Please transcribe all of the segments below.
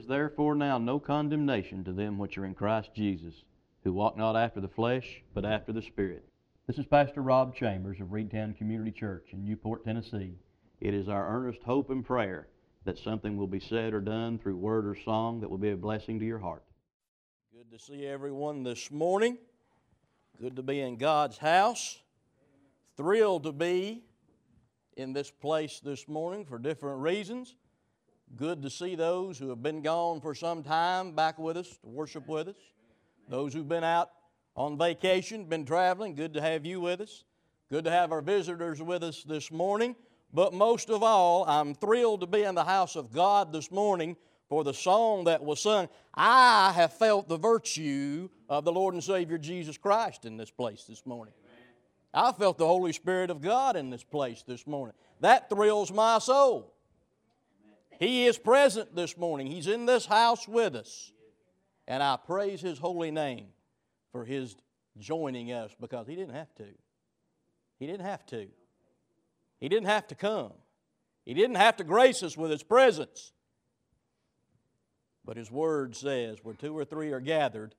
is therefore now no condemnation to them which are in Christ Jesus, who walk not after the flesh, but after the Spirit. This is Pastor Rob Chambers of Reedtown Community Church in Newport, Tennessee. It is our earnest hope and prayer that something will be said or done through word or song that will be a blessing to your heart. Good to see everyone this morning. Good to be in God's house. Thrilled to be in this place this morning for different reasons. Good to see those who have been gone for some time back with us to worship with us. Those who've been out on vacation, been traveling, good to have you with us. Good to have our visitors with us this morning. But most of all, I'm thrilled to be in the house of God this morning for the song that was sung. I have felt the virtue of the Lord and Savior Jesus Christ in this place this morning. I felt the Holy Spirit of God in this place this morning. That thrills my soul. He is present this morning. He's in this house with us. And I praise His holy name for His joining us because He didn't have to. He didn't have to. He didn't have to come. He didn't have to grace us with His presence. But His Word says, where two or three are gathered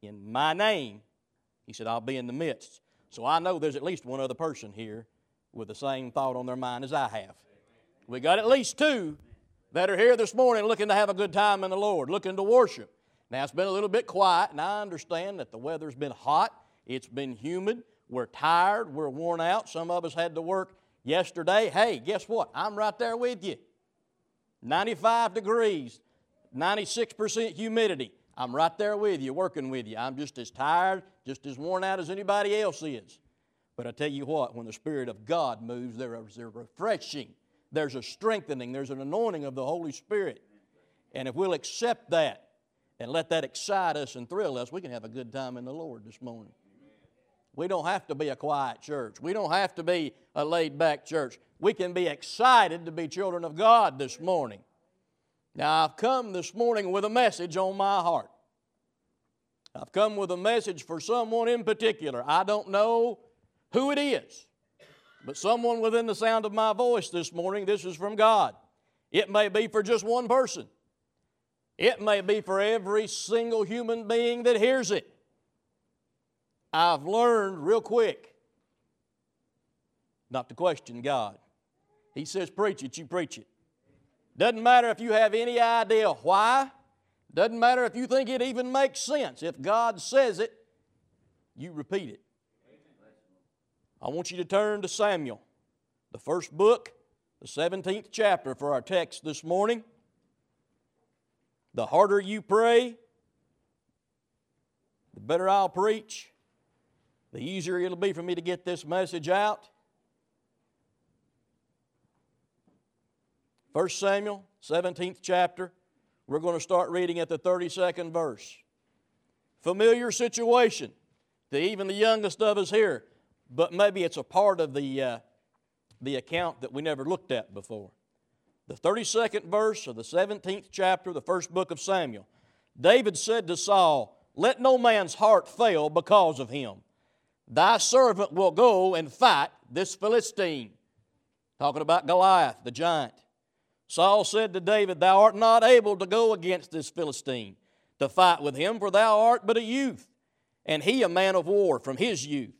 in my name, He said, I'll be in the midst. So I know there's at least one other person here with the same thought on their mind as I have. We got at least two that are here this morning looking to have a good time in the Lord, looking to worship. Now, it's been a little bit quiet, and I understand that the weather's been hot, it's been humid, we're tired, we're worn out. Some of us had to work yesterday. Hey, guess what? I'm right there with you. 95 degrees, 96% humidity. I'm right there with you, working with you. I'm just as tired, just as worn out as anybody else is. But I tell you what, when the Spirit of God moves, there is a refreshing there's a strengthening, there's an anointing of the Holy Spirit. And if we'll accept that and let that excite us and thrill us, we can have a good time in the Lord this morning. We don't have to be a quiet church. We don't have to be a laid back church. We can be excited to be children of God this morning. Now, I've come this morning with a message on my heart. I've come with a message for someone in particular. I don't know who it is. But someone within the sound of my voice this morning, this is from God. It may be for just one person, it may be for every single human being that hears it. I've learned real quick not to question God. He says, Preach it, you preach it. Doesn't matter if you have any idea why, doesn't matter if you think it even makes sense. If God says it, you repeat it. I want you to turn to Samuel, the first book, the 17th chapter for our text this morning. The harder you pray, the better I'll preach, the easier it'll be for me to get this message out. 1 Samuel, 17th chapter. We're going to start reading at the 32nd verse. Familiar situation to even the youngest of us here but maybe it's a part of the, uh, the account that we never looked at before. The 32nd verse of the 17th chapter of the first book of Samuel. David said to Saul, Let no man's heart fail because of him. Thy servant will go and fight this Philistine. Talking about Goliath, the giant. Saul said to David, Thou art not able to go against this Philistine to fight with him, for thou art but a youth, and he a man of war from his youth.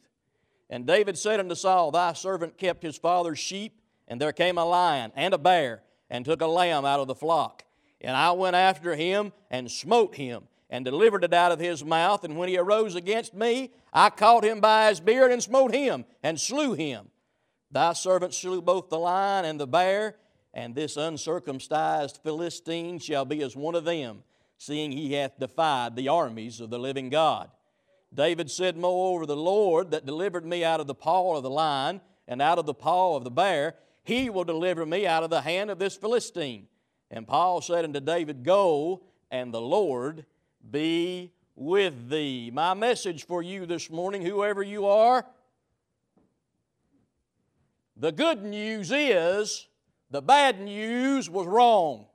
And David said unto Saul, Thy servant kept his father's sheep, and there came a lion and a bear, and took a lamb out of the flock. And I went after him and smote him, and delivered it out of his mouth. And when he arose against me, I caught him by his beard and smote him, and slew him. Thy servant slew both the lion and the bear, and this uncircumcised Philistine shall be as one of them, seeing he hath defied the armies of the living God. David said, Moreover, the Lord that delivered me out of the paw of the lion and out of the paw of the bear, he will deliver me out of the hand of this Philistine. And Saul said unto David, Go, and the Lord be with thee. My message for you this morning, whoever you are, the good news is the bad news was wrong.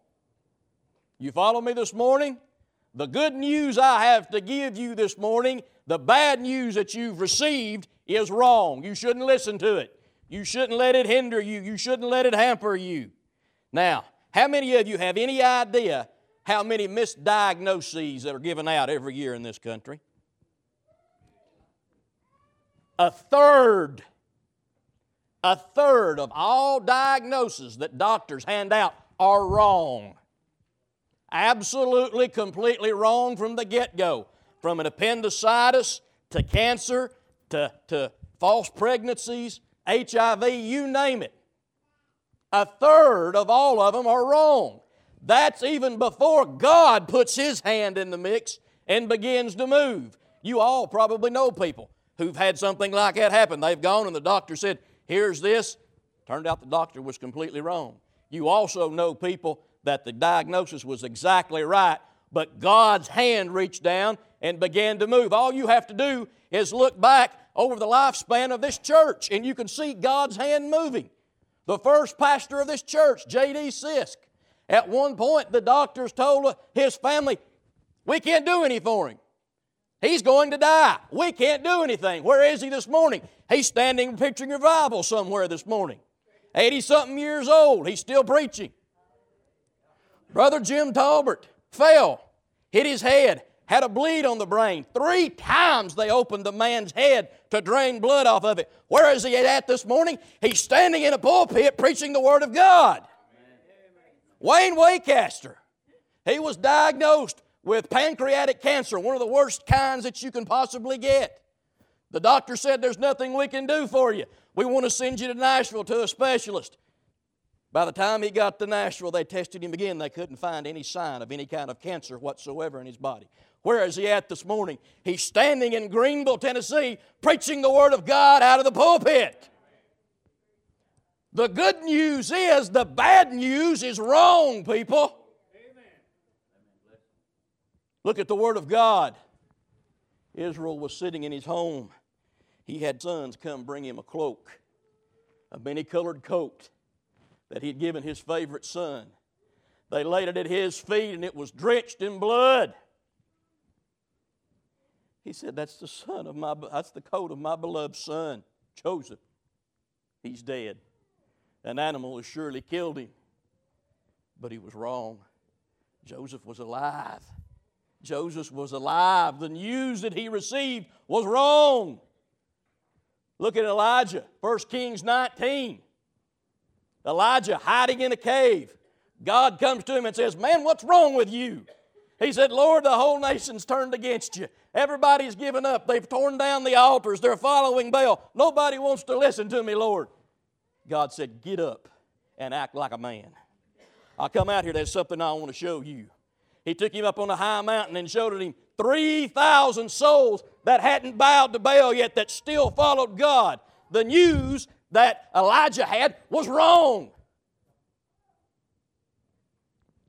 You follow me this morning? The good news I have to give you this morning the bad news that you've received is wrong. You shouldn't listen to it. You shouldn't let it hinder you. You shouldn't let it hamper you. Now, how many of you have any idea how many misdiagnoses that are given out every year in this country? A third, a third of all diagnoses that doctors hand out are wrong. Absolutely, completely wrong from the get go. From an appendicitis to cancer to, to false pregnancies, HIV, you name it. A third of all of them are wrong. That's even before God puts His hand in the mix and begins to move. You all probably know people who've had something like that happen. They've gone and the doctor said, Here's this. Turned out the doctor was completely wrong. You also know people that the diagnosis was exactly right, but God's hand reached down and began to move. All you have to do is look back over the lifespan of this church and you can see God's hand moving. The first pastor of this church, J.D. Sisk, at one point the doctors told his family, We can't do anything for him. He's going to die. We can't do anything. Where is he this morning? He's standing preaching revival somewhere this morning. 80 something years old. He's still preaching. Brother Jim Talbert fell, hit his head, had a bleed on the brain. Three times they opened the man's head to drain blood off of it. Where is he at this morning? He's standing in a pulpit preaching the Word of God. Wayne Waycaster, he was diagnosed with pancreatic cancer, one of the worst kinds that you can possibly get. The doctor said, There's nothing we can do for you. We want to send you to Nashville to a specialist. By the time he got to Nashville, they tested him again. They couldn't find any sign of any kind of cancer whatsoever in his body. Where is he at this morning? He's standing in Greeneville, Tennessee, preaching the Word of God out of the pulpit. The good news is the bad news is wrong, people. Look at the Word of God. Israel was sitting in his home. He had sons come bring him a cloak, a many colored coat that he'd given his favorite son. They laid it at his feet and it was drenched in blood. He said, That's the son of my that's the coat of my beloved son, Joseph. He's dead. An animal has surely killed him. But he was wrong. Joseph was alive. Joseph was alive. The news that he received was wrong. Look at Elijah, 1 Kings 19. Elijah hiding in a cave. God comes to him and says, Man, what's wrong with you? He said, Lord, the whole nation's turned against you. Everybody's given up. They've torn down the altars. They're following Baal. Nobody wants to listen to me, Lord. God said, Get up and act like a man. I come out here, there's something I want to show you. He took him up on a high mountain and showed him 3,000 souls that hadn't bowed to Baal yet that still followed God. The news that Elijah had was wrong.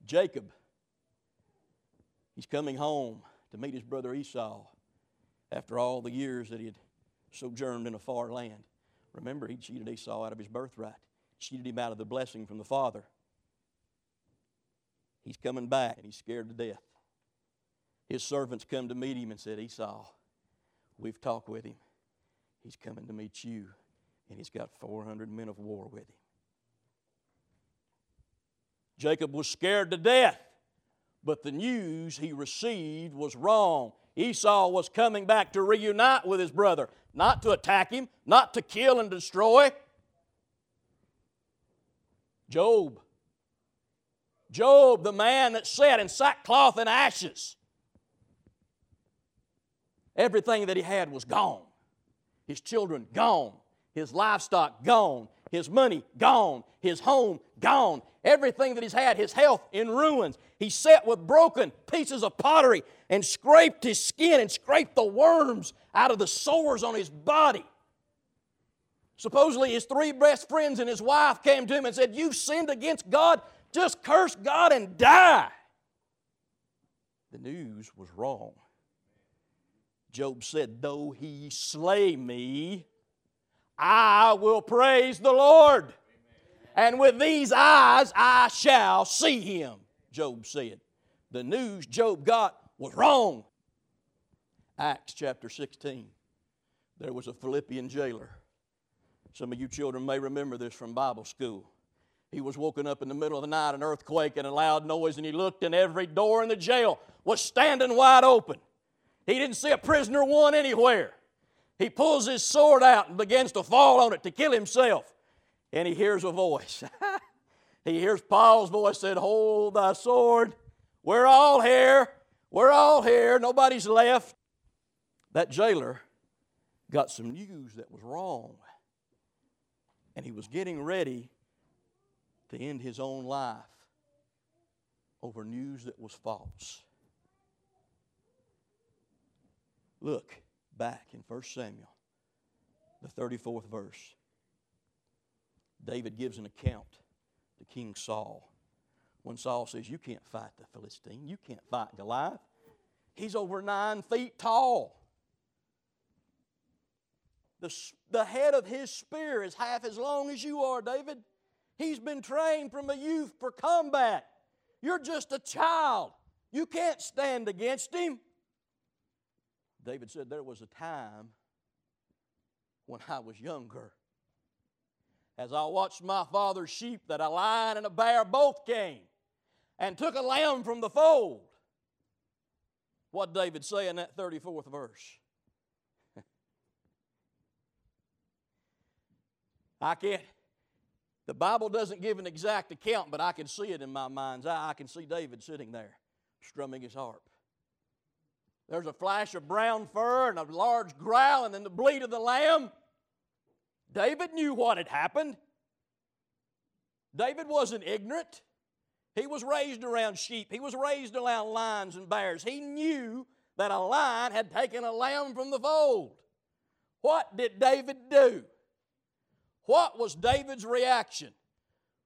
Jacob, he's coming home to meet his brother Esau after all the years that he had sojourned in a far land. Remember, he cheated Esau out of his birthright, cheated him out of the blessing from the father. He's coming back and he's scared to death. His servants come to meet him and said, Esau, we've talked with him. He's coming to meet you and he's got 400 men of war with him. Jacob was scared to death, but the news he received was wrong. Esau was coming back to reunite with his brother, not to attack him, not to kill and destroy. Job. Job, the man that sat in sackcloth and ashes. Everything that he had was gone. His children gone his livestock gone, his money gone, his home gone, everything that he's had, his health in ruins. He sat with broken pieces of pottery and scraped his skin and scraped the worms out of the sores on his body. Supposedly, his three best friends and his wife came to him and said, You've sinned against God, just curse God and die. The news was wrong. Job said, Though he slay me, I will praise the Lord. And with these eyes I shall see him, Job said. The news Job got was wrong. Acts chapter 16. There was a Philippian jailer. Some of you children may remember this from Bible school. He was woken up in the middle of the night, an earthquake and a loud noise, and he looked, and every door in the jail was standing wide open. He didn't see a prisoner one anywhere. He pulls his sword out and begins to fall on it to kill himself. And he hears a voice. he hears Paul's voice said, Hold thy sword. We're all here. We're all here. Nobody's left. That jailer got some news that was wrong. And he was getting ready to end his own life over news that was false. Look back in 1 Samuel, the 34th verse. David gives an account to King Saul. When Saul says, You can't fight the Philistine, you can't fight Goliath. He's over nine feet tall. The, the head of his spear is half as long as you are, David. He's been trained from a youth for combat. You're just a child. You can't stand against him. David said, There was a time when I was younger. As I watched my father's sheep, that a lion and a bear both came and took a lamb from the fold. What David say in that 34th verse? I can't, the Bible doesn't give an exact account, but I can see it in my mind's eye. I can see David sitting there strumming his harp. There's a flash of brown fur and a large growl, and then the bleat of the lamb. David knew what had happened. David wasn't ignorant. He was raised around sheep, he was raised around lions and bears. He knew that a lion had taken a lamb from the fold. What did David do? What was David's reaction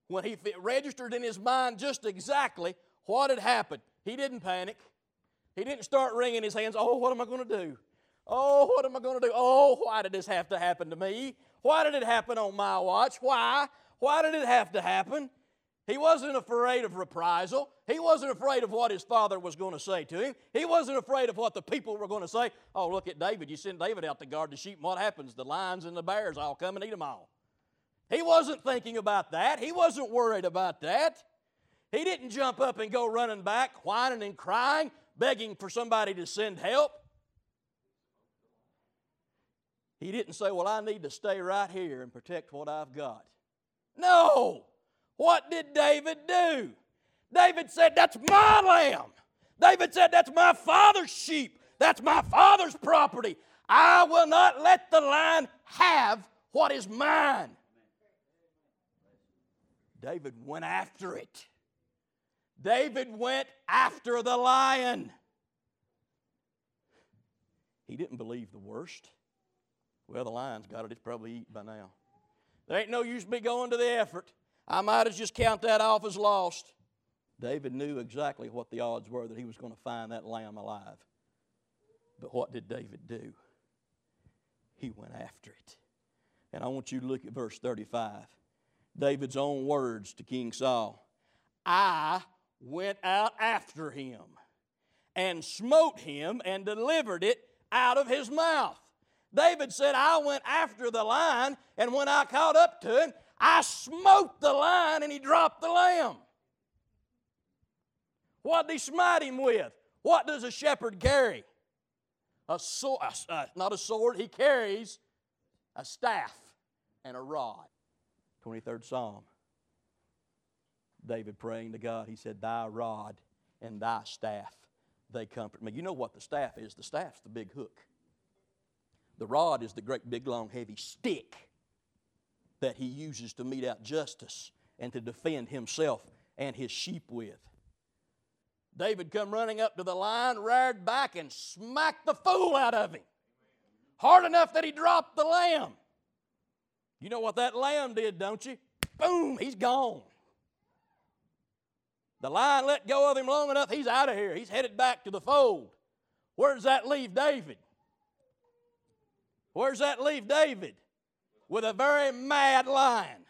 when he registered in his mind just exactly what had happened? He didn't panic. He didn't start wringing his hands. Oh, what am I going to do? Oh, what am I going to do? Oh, why did this have to happen to me? Why did it happen on my watch? Why? Why did it have to happen? He wasn't afraid of reprisal. He wasn't afraid of what his father was going to say to him. He wasn't afraid of what the people were going to say. Oh, look at David. You send David out to guard the sheep, and what happens? The lions and the bears all come and eat them all. He wasn't thinking about that. He wasn't worried about that. He didn't jump up and go running back, whining and crying, begging for somebody to send help. He didn't say, Well, I need to stay right here and protect what I've got. No! What did David do? David said, That's my lamb. David said, That's my father's sheep. That's my father's property. I will not let the lion have what is mine. David went after it. David went after the lion. He didn't believe the worst. Well, the lion's got it. It's probably eaten by now. There ain't no use me going to the effort. I might as just count that off as lost. David knew exactly what the odds were that he was going to find that lamb alive. But what did David do? He went after it. And I want you to look at verse 35. David's own words to King Saul I went out after him and smote him and delivered it out of his mouth. David said, I went after the lion, and when I caught up to him, I smote the lion and he dropped the lamb. What did he smite him with? What does a shepherd carry? A sword, uh, not a sword, he carries a staff and a rod. 23rd Psalm. David praying to God, he said, Thy rod and thy staff, they comfort me. You know what the staff is? The staff's the big hook. The rod is the great big long heavy stick that he uses to mete out justice and to defend himself and his sheep with. David come running up to the lion, reared back, and smacked the fool out of him. Hard enough that he dropped the lamb. You know what that lamb did, don't you? Boom, he's gone. The lion let go of him long enough, he's out of here. He's headed back to the fold. Where does that leave David? Where does that leave David? With a very mad lion.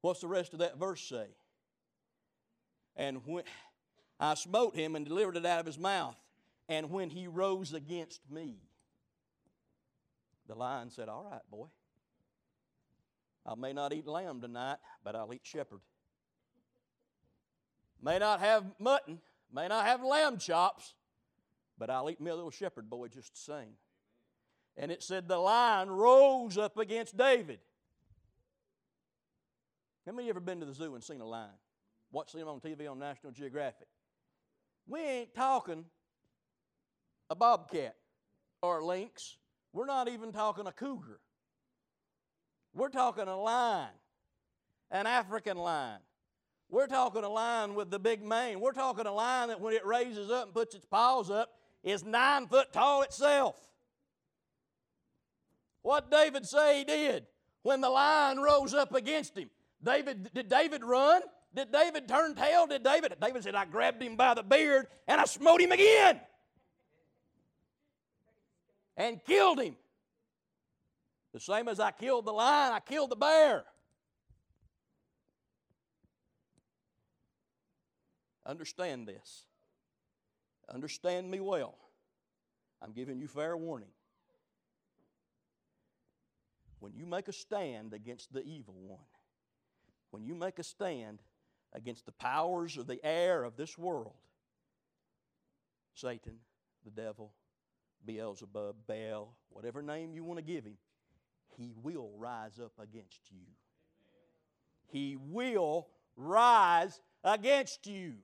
What's the rest of that verse say? And when I smote him and delivered it out of his mouth, and when he rose against me, the lion said, All right, boy. I may not eat lamb tonight, but I'll eat shepherd. May not have mutton, may not have lamb chops, but I'll eat me a little shepherd boy just the same. And it said the lion rose up against David. How many of you ever been to the zoo and seen a lion? Watched them on TV on National Geographic. We ain't talking a bobcat or a lynx. We're not even talking a cougar. We're talking a lion, an African lion. We're talking a lion with the big mane. We're talking a lion that when it raises up and puts its paws up is nine foot tall itself. What David say he did when the lion rose up against him? David did David run? Did David turn tail? Did David? David said, I grabbed him by the beard and I smote him again and killed him. The same as I killed the lion, I killed the bear. Understand this. Understand me well. I'm giving you fair warning. When you make a stand against the evil one, when you make a stand against the powers of the air of this world, Satan, the devil, Beelzebub, Baal, whatever name you want to give him, he will rise up against you. He will rise against you.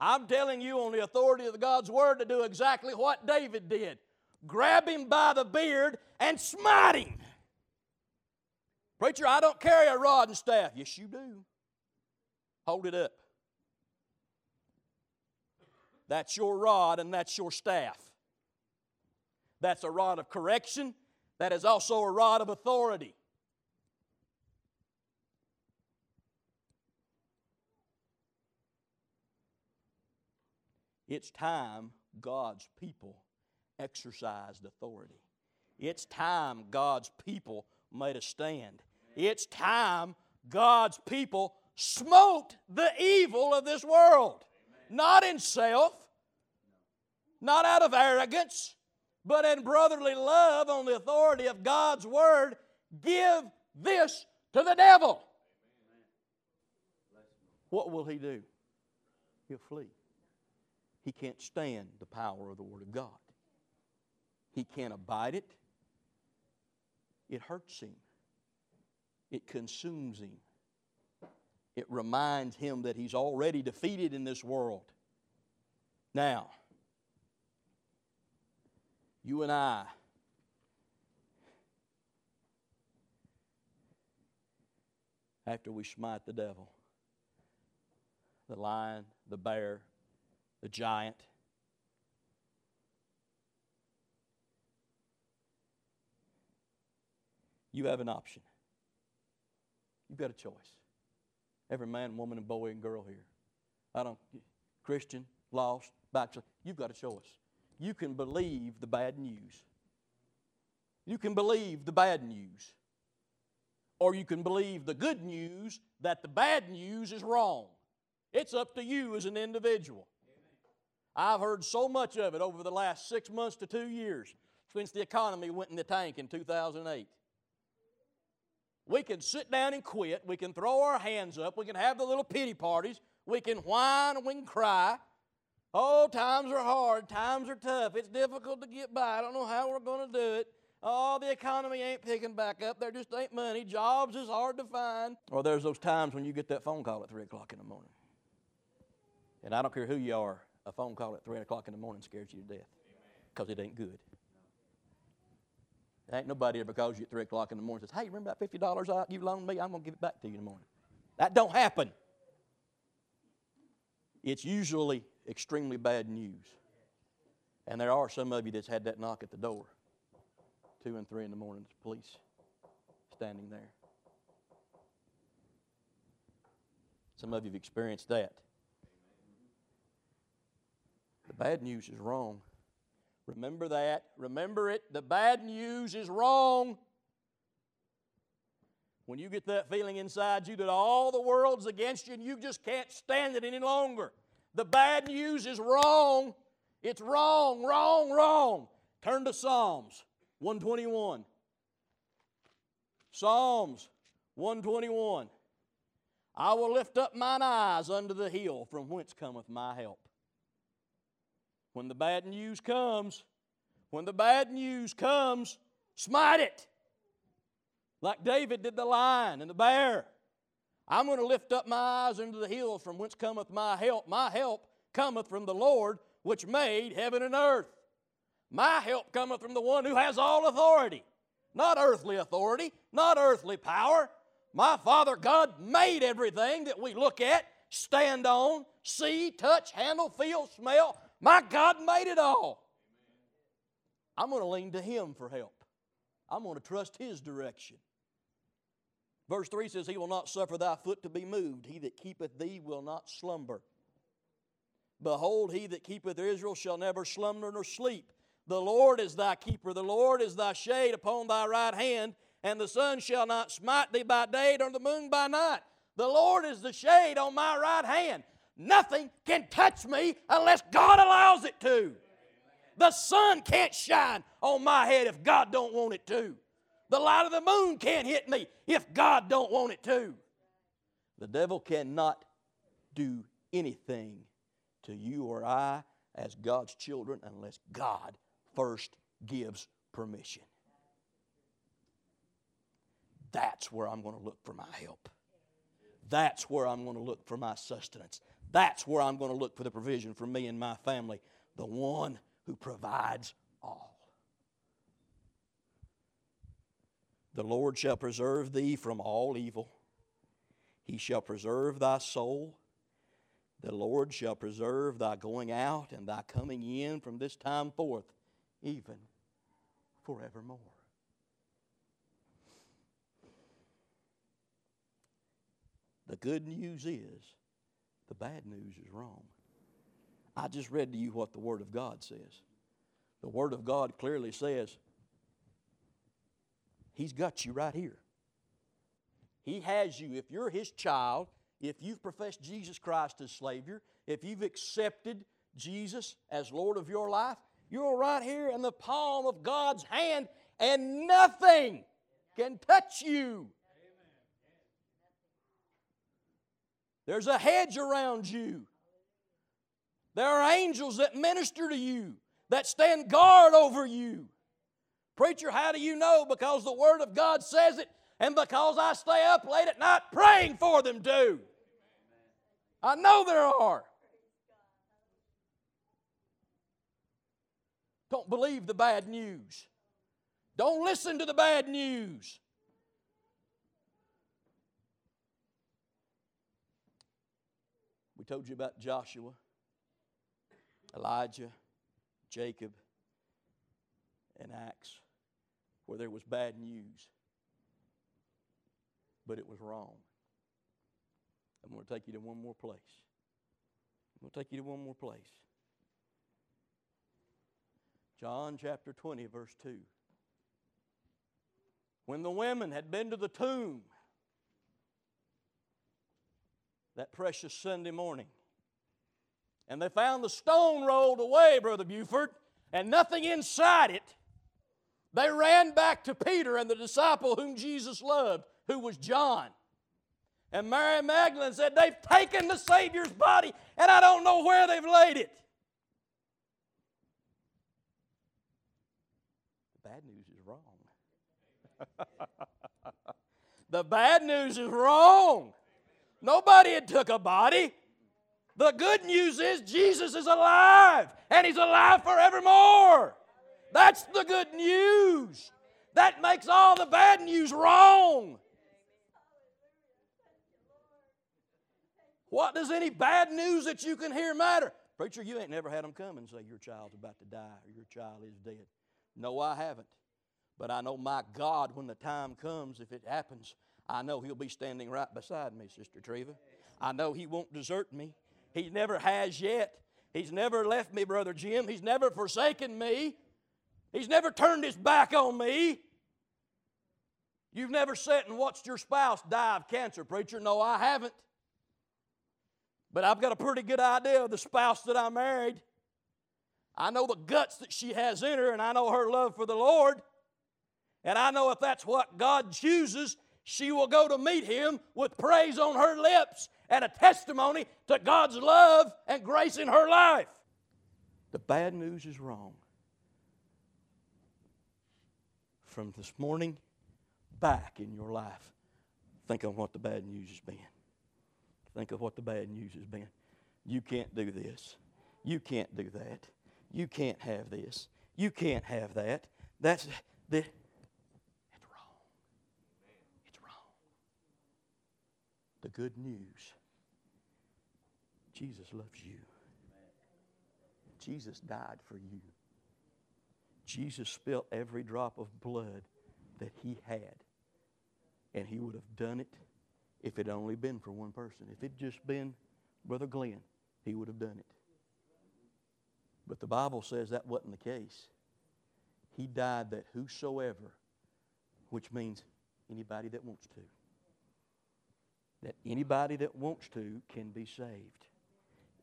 I'm telling you on the authority of God's Word to do exactly what David did grab him by the beard and smite him. Preacher, I don't carry a rod and staff. Yes, you do. Hold it up. That's your rod and that's your staff. That's a rod of correction. That is also a rod of authority. It's time God's people exercised authority. It's time God's people made a stand. It's time God's people smote the evil of this world. Not in self, not out of arrogance, but in brotherly love on the authority of God's word, give this to the devil. What will he do? He'll flee. He can't stand the power of the Word of God. He can't abide it. It hurts him, it consumes him. It reminds him that he's already defeated in this world. Now, you and I after we smite the devil, the lion, the bear, the giant. You have an option. You've got a choice. Every man, woman, and boy and girl here. I don't, Christian, lost, backslid. You've got a choice. You can believe the bad news. You can believe the bad news. Or you can believe the good news that the bad news is wrong. It's up to you as an individual. I've heard so much of it over the last six months to two years since the economy went in the tank in 2008. We can sit down and quit. We can throw our hands up. We can have the little pity parties. We can whine and we can cry. Oh, times are hard. Times are tough. It's difficult to get by. I don't know how we're going to do it. Oh, the economy ain't picking back up. There just ain't money. Jobs is hard to find. Or there's those times when you get that phone call at 3 o'clock in the morning. And I don't care who you are, a phone call at 3 o'clock in the morning scares you to death because it ain't good. There ain't nobody ever calls you at 3 o'clock in the morning and says, Hey, remember that $50 you loaned me? I'm going to give it back to you in the morning. That don't happen. It's usually extremely bad news. And there are some of you that's had that knock at the door. Two and three in the morning, the police standing there. Some of you have experienced that. The bad news is wrong. Remember that. Remember it. The bad news is wrong. When you get that feeling inside you that all the world's against you and you just can't stand it any longer. The bad news is wrong. It's wrong, wrong, wrong. Turn to Psalms 121. Psalms 121. I will lift up mine eyes unto the hill from whence cometh my help. When the bad news comes, when the bad news comes, smite it. Like David did the lion and the bear. I'm going to lift up my eyes unto the hills from whence cometh my help. My help cometh from the Lord which made heaven and earth. My help cometh from the one who has all authority, not earthly authority, not earthly power. My Father God made everything that we look at, stand on, see, touch, handle, feel, smell. My God made it all. I'm going to lean to Him for help. I'm going to trust His direction. Verse 3 says, He will not suffer thy foot to be moved. He that keepeth thee will not slumber. Behold, he that keepeth Israel shall never slumber nor sleep. The Lord is thy keeper, the Lord is thy shade upon thy right hand, and the sun shall not smite thee by day, nor the moon by night. The Lord is the shade on my right hand. Nothing can touch me unless God allows it to. The sun can't shine on my head if God don't want it to. The light of the moon can't hit me if God don't want it to. The devil cannot do anything to you or I as God's children unless God first gives permission. That's where I'm going to look for my help. That's where I'm going to look for my sustenance. That's where I'm going to look for the provision for me and my family. The one who provides all. The Lord shall preserve thee from all evil. He shall preserve thy soul. The Lord shall preserve thy going out and thy coming in from this time forth, even forevermore. The good news is the bad news is wrong. I just read to you what the Word of God says. The Word of God clearly says He's got you right here. He has you. If you're His child, if you've professed Jesus Christ as Savior, if you've accepted Jesus as Lord of your life, you're right here in the palm of God's hand, and nothing can touch you. There's a hedge around you. There are angels that minister to you, that stand guard over you. Preacher, how do you know? Because the Word of God says it, and because I stay up late at night praying for them too. I know there are. Don't believe the bad news. Don't listen to the bad news. Told you about Joshua, Elijah, Jacob, and Acts, where there was bad news, but it was wrong. I'm going to take you to one more place. I'm going to take you to one more place. John chapter 20, verse 2. When the women had been to the tomb that precious Sunday morning, and they found the stone rolled away, Brother Buford, and nothing inside it, they ran back to Peter and the disciple whom Jesus loved, who was John. And Mary Magdalene said, They've taken the Savior's body, and I don't know where they've laid it. The bad news is wrong. the bad news is wrong. Nobody had took a body. The good news is Jesus is alive, and He's alive forevermore. That's the good news. That makes all the bad news wrong. What does any bad news that you can hear matter? Preacher, you ain't never had them come and say your child's about to die or your child is dead. No, I haven't. But I know my God, when the time comes, if it happens, I know He'll be standing right beside me, Sister Treva. I know He won't desert me. He never has yet. He's never left me, Brother Jim. He's never forsaken me. He's never turned His back on me. You've never sat and watched your spouse die of cancer, preacher. No, I haven't. But I've got a pretty good idea of the spouse that I married. I know the guts that she has in her, and I know her love for the Lord. And I know if that's what God chooses, she will go to meet him with praise on her lips and a testimony to God's love and grace in her life. The bad news is wrong. From this morning back in your life, think on what the bad news has been. Think of what the bad news has been. You can't do this. You can't do that. You can't have this. You can't have that. That's the it's wrong. It's wrong. The good news. Jesus loves you. Jesus died for you. Jesus spilled every drop of blood that he had. And he would have done it if it had only been for one person. If it just been Brother Glenn, he would have done it. But the Bible says that wasn't the case. He died that whosoever, which means anybody that wants to, that anybody that wants to can be saved.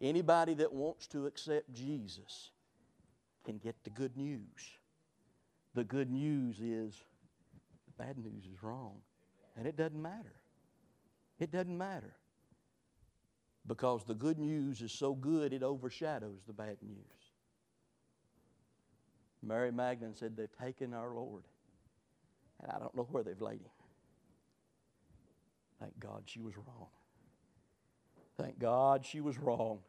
Anybody that wants to accept Jesus can get the good news. The good news is the bad news is wrong. And it doesn't matter. It doesn't matter. Because the good news is so good it overshadows the bad news. Mary Magdalene said, They've taken our Lord, and I don't know where they've laid him. Thank God she was wrong. Thank God she was wrong.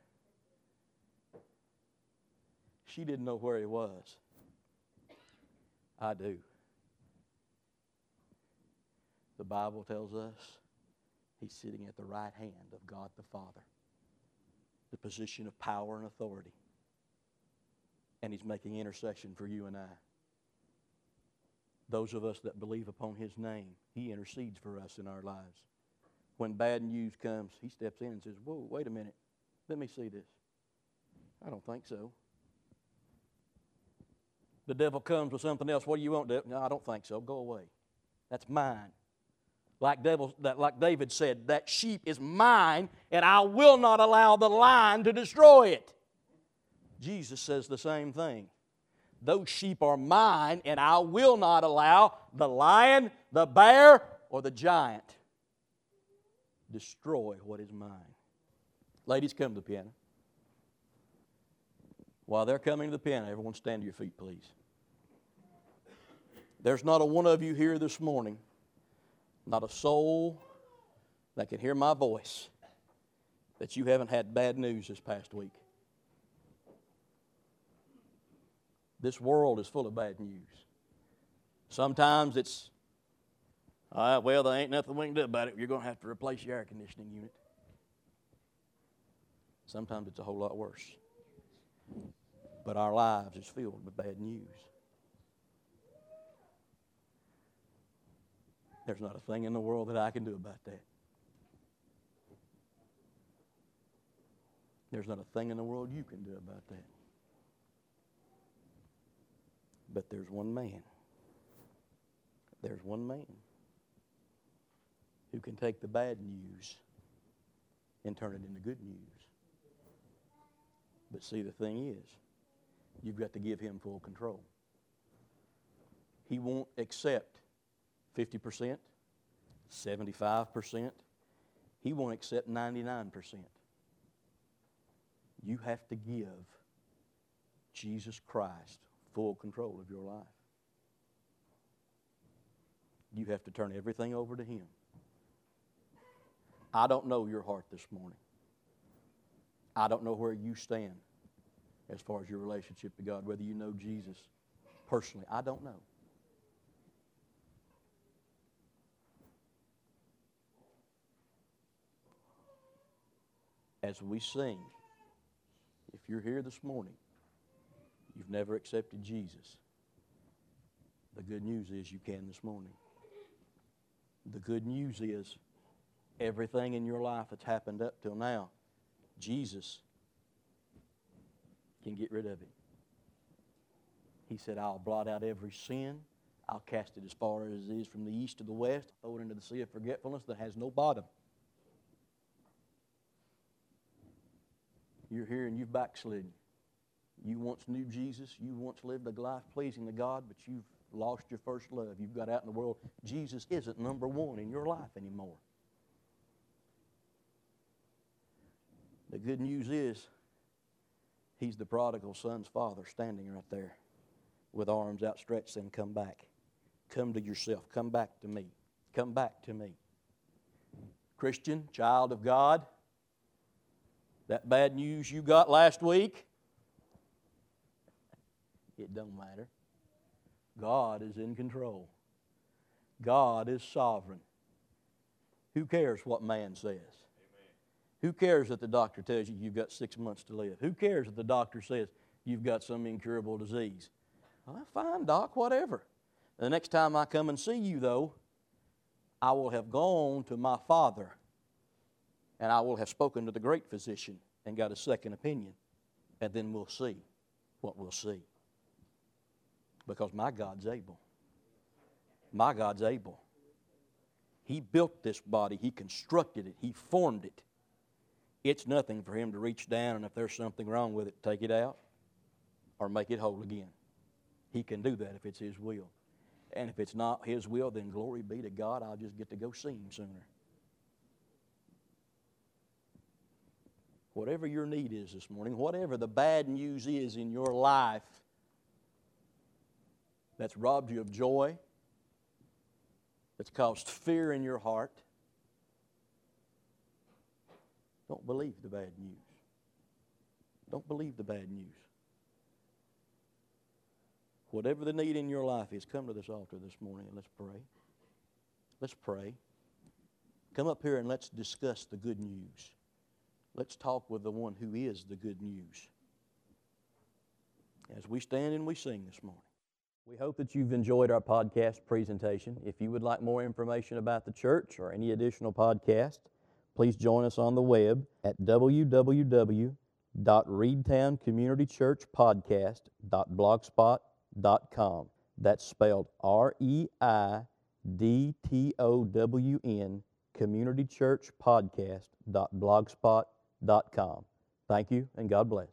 She didn't know where he was. I do. The Bible tells us he's sitting at the right hand of God the Father, the position of power and authority. And he's making intercession for you and I. Those of us that believe upon his name, he intercedes for us in our lives. When bad news comes, he steps in and says, Whoa, wait a minute. Let me see this. I don't think so. The devil comes with something else. What do you want? devil? No, I don't think so. Go away. That's mine. Like, devil, that, like David said, that sheep is mine, and I will not allow the lion to destroy it. Jesus says the same thing. Those sheep are mine, and I will not allow the lion, the bear, or the giant destroy what is mine. Ladies, come to the piano. While they're coming to the piano, everyone stand to your feet, please. There's not a one of you here this morning, not a soul that can hear my voice, that you haven't had bad news this past week. This world is full of bad news. Sometimes it's, uh, well, there ain't nothing we can do about it. You're going to have to replace your air conditioning unit. Sometimes it's a whole lot worse. But our lives is filled with bad news. There's not a thing in the world that I can do about that. There's not a thing in the world you can do about that. But there's one man. There's one man who can take the bad news and turn it into good news. But see, the thing is, you've got to give him full control. He won't accept 50%, 75%. He won't accept 99%. You have to give Jesus Christ full control of your life. You have to turn everything over to Him. I don't know your heart this morning. I don't know where you stand as far as your relationship to God, whether you know Jesus personally. I don't know. As we sing, if you're here this morning, you've never accepted Jesus, the good news is you can this morning. The good news is everything in your life that's happened up till now, Jesus can get rid of it. He said, I'll blot out every sin. I'll cast it as far as it is from the east to the west, throw it into the sea of forgetfulness that has no bottom. You're here and you've backslidden. You once knew Jesus. You once lived a life pleasing to God, but you've lost your first love. You've got out in the world. Jesus isn't number one in your life anymore. The good news is, He's the prodigal son's father standing right there with arms outstretched saying, Come back. Come to yourself. Come back to me. Come back to me. Christian, child of God, that bad news you got last week, it don't matter. God is in control. God is sovereign. Who cares what man says? Who cares that the doctor tells you you've got six months to live? Who cares that the doctor says you've got some incurable disease? Well, fine, doc, whatever. The next time I come and see you, though, I will have gone to my Father and I will have spoken to the great physician and got a second opinion, and then we'll see what we'll see. Because my God's able. My God's able. He built this body, He constructed it, He formed it. It's nothing for Him to reach down and if there's something wrong with it, take it out or make it whole again. He can do that if it's His will. And if it's not His will, then glory be to God, I'll just get to go see Him sooner. Whatever your need is this morning, whatever the bad news is in your life that's robbed you of joy, that's caused fear in your heart, don't believe the bad news. Don't believe the bad news. Whatever the need in your life is, come to this altar this morning and let's pray. Let's pray. Come up here and let's discuss the good news. Let's talk with the one who is the good news. As we stand and we sing this morning. We hope that you've enjoyed our podcast presentation. If you would like more information about the church or any additional podcast, please join us on the web at www.reidtowncommunitychurchpodcast.blogspot.com. That's spelled R E I D T O W N communitychurchpodcast.blogspot.com. Thank you and God bless.